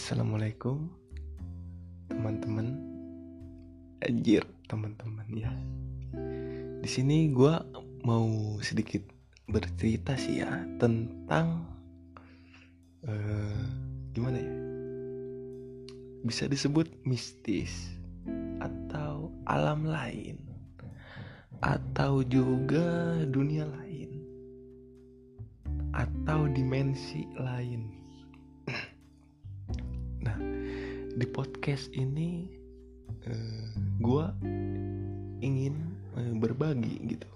Assalamualaikum teman-teman. Anjir. Teman-teman ya. Di sini gue mau sedikit bercerita sih ya tentang uh, gimana ya? Bisa disebut mistis atau alam lain atau juga dunia lain atau dimensi lain di podcast ini uh, eh, gue ingin uh, berbagi gitu.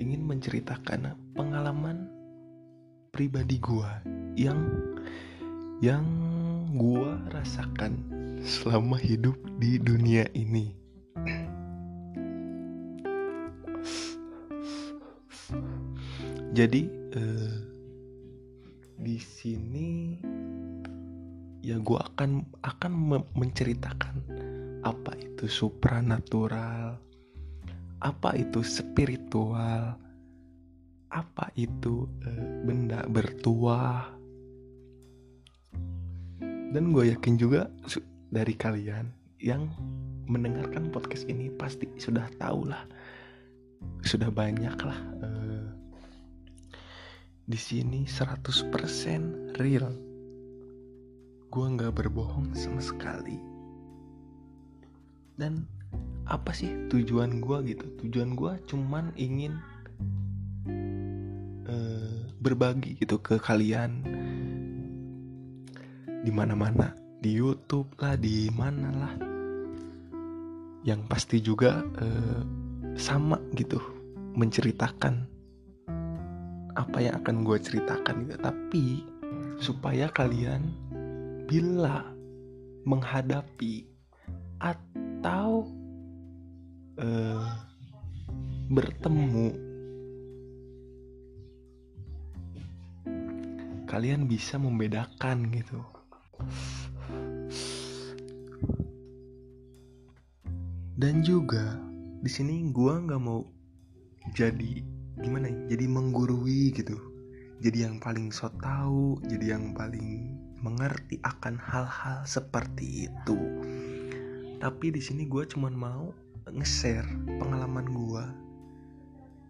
Ingin menceritakan pengalaman pribadi gue yang yang gue rasakan selama hidup di dunia ini. Jadi uh, di sini ya gue akan akan menceritakan apa itu supranatural apa itu spiritual apa itu uh, benda bertuah. Dan gue yakin juga dari kalian yang mendengarkan podcast ini pasti sudah tahu lah sudah banyak lah uh, di sini 100% real gue nggak berbohong sama sekali. Dan apa sih tujuan gue gitu? Tujuan gue cuman ingin uh, berbagi gitu ke kalian. Di mana mana di YouTube lah di mana lah. Yang pasti juga uh, sama gitu menceritakan apa yang akan gue ceritakan gitu. Tapi supaya kalian bila menghadapi atau uh, bertemu kalian bisa membedakan gitu. Dan juga di sini gue nggak mau jadi gimana ya jadi menggurui gitu. Jadi yang paling so tau jadi yang paling mengerti akan hal-hal seperti itu. Tapi di sini gue cuman mau nge-share pengalaman gue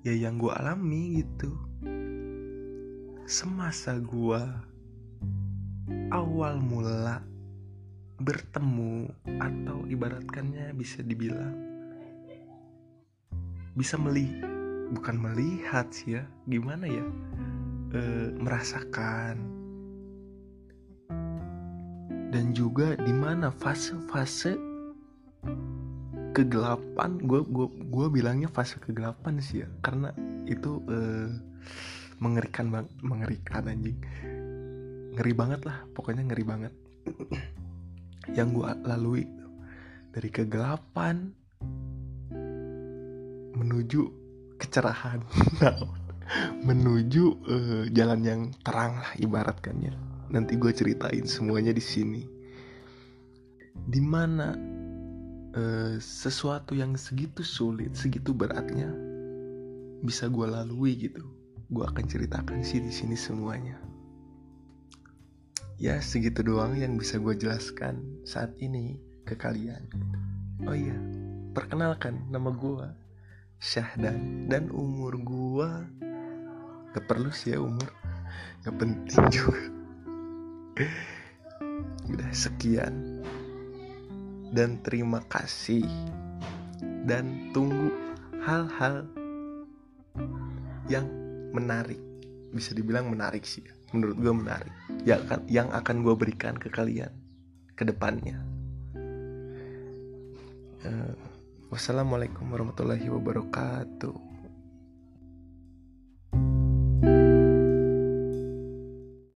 ya yang gue alami gitu. Semasa gue awal mula bertemu atau ibaratkannya bisa dibilang bisa melihat bukan melihat sih ya gimana ya e, merasakan dan juga di mana fase-fase kegelapan gue gue gue bilangnya fase kegelapan sih ya. Karena itu uh, mengerikan bang mengerikan anjing. Ngeri banget lah pokoknya ngeri banget. Yang gue lalui dari kegelapan menuju kecerahan menuju uh, jalan yang terang lah ibaratkannya. Nanti gue ceritain semuanya di sini. Di mana uh, sesuatu yang segitu sulit segitu beratnya bisa gue lalui gitu. Gue akan ceritakan sih di sini semuanya. Ya segitu doang yang bisa gue jelaskan saat ini ke kalian. Oh iya perkenalkan nama gue Syahdan dan umur gue gak perlu sih ya umur. Gak penting juga. Udah sekian. Dan terima kasih. Dan tunggu hal-hal yang menarik. Bisa dibilang menarik sih menurut gue menarik. Yang akan yang akan gue berikan ke kalian ke depannya. Uh, wassalamualaikum warahmatullahi wabarakatuh